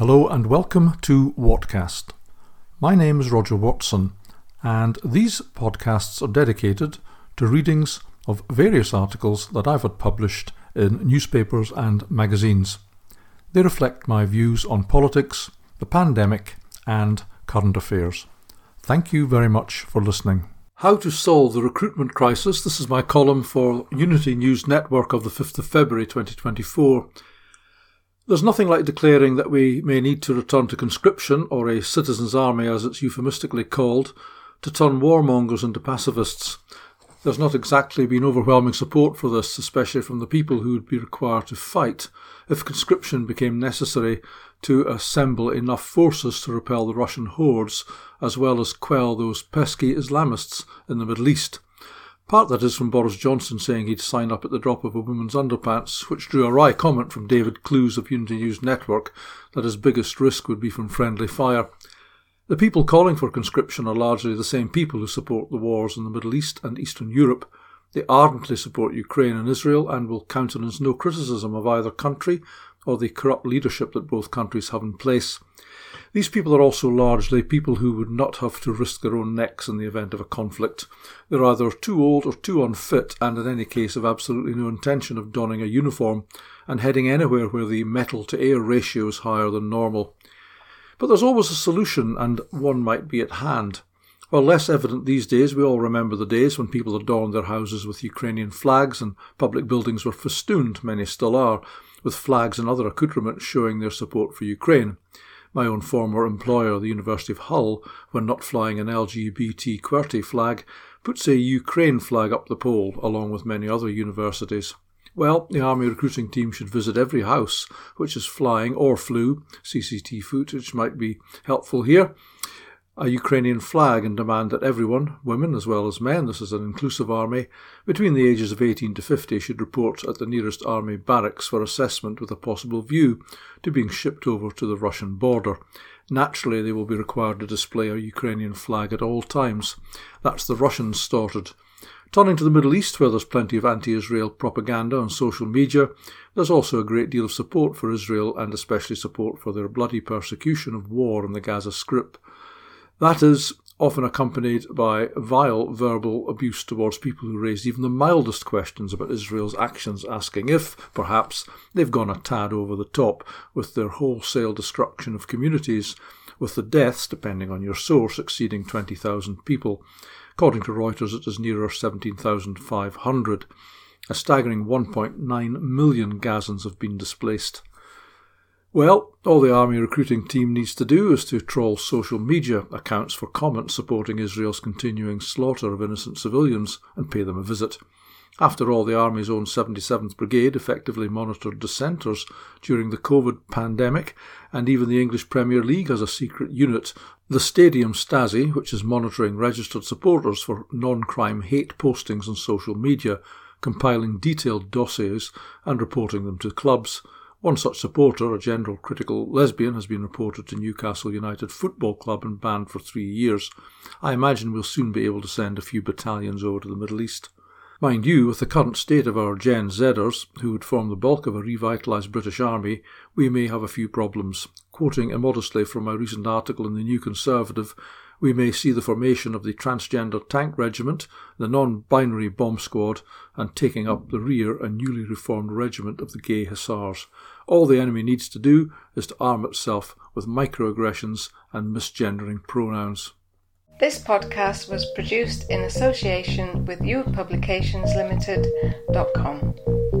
Hello and welcome to Whatcast. My name is Roger Watson, and these podcasts are dedicated to readings of various articles that I've had published in newspapers and magazines. They reflect my views on politics, the pandemic, and current affairs. Thank you very much for listening. How to solve the recruitment crisis. This is my column for Unity News Network of the 5th of February 2024. There's nothing like declaring that we may need to return to conscription, or a citizens' army as it's euphemistically called, to turn warmongers into pacifists. There's not exactly been overwhelming support for this, especially from the people who would be required to fight if conscription became necessary to assemble enough forces to repel the Russian hordes, as well as quell those pesky Islamists in the Middle East. Part that is from Boris Johnson saying he'd sign up at the drop of a woman's underpants, which drew a wry comment from David Clews of Unity News Network that his biggest risk would be from friendly fire. The people calling for conscription are largely the same people who support the wars in the Middle East and Eastern Europe. They ardently support Ukraine and Israel and will countenance no criticism of either country or the corrupt leadership that both countries have in place. These people are also largely people who would not have to risk their own necks in the event of a conflict. They're either too old or too unfit, and in any case have absolutely no intention of donning a uniform and heading anywhere where the metal to air ratio is higher than normal. But there's always a solution, and one might be at hand. While less evident these days, we all remember the days when people adorned their houses with Ukrainian flags and public buildings were festooned, many still are, with flags and other accoutrements showing their support for Ukraine. My own former employer, the University of Hull, when not flying an LGBT QWERTY flag, puts a Ukraine flag up the pole, along with many other universities. Well, the Army recruiting team should visit every house which is flying or flew. CCTV footage might be helpful here a Ukrainian flag and demand that everyone, women as well as men, this is an inclusive army, between the ages of 18 to 50 should report at the nearest army barracks for assessment with a possible view to being shipped over to the Russian border. Naturally, they will be required to display a Ukrainian flag at all times. That's the Russians started. Turning to the Middle East, where there's plenty of anti Israel propaganda on social media, there's also a great deal of support for Israel and especially support for their bloody persecution of war in the Gaza Strip. That is often accompanied by vile verbal abuse towards people who raise even the mildest questions about Israel's actions, asking if, perhaps, they've gone a tad over the top with their wholesale destruction of communities, with the deaths, depending on your source, exceeding 20,000 people. According to Reuters, it is nearer 17,500. A staggering 1.9 million Gazans have been displaced. Well, all the army recruiting team needs to do is to troll social media accounts for comments supporting Israel's continuing slaughter of innocent civilians and pay them a visit. After all, the Army's own 77th Brigade effectively monitored dissenters during the COVID pandemic, and even the English Premier League has a secret unit, the Stadium Stasi, which is monitoring registered supporters for non crime hate postings on social media, compiling detailed dossiers and reporting them to clubs. One such supporter, a gender critical lesbian, has been reported to Newcastle United Football Club and banned for three years. I imagine we'll soon be able to send a few battalions over to the Middle East. Mind you, with the current state of our Gen Zers, who would form the bulk of a revitalised British Army, we may have a few problems. Quoting immodestly from my recent article in the New Conservative, we may see the formation of the Transgender Tank Regiment, the non binary Bomb Squad, and taking up the rear a newly reformed regiment of the Gay Hussars. All the enemy needs to do is to arm itself with microaggressions and misgendering pronouns. This podcast was produced in association with youthpublicationslimited.com.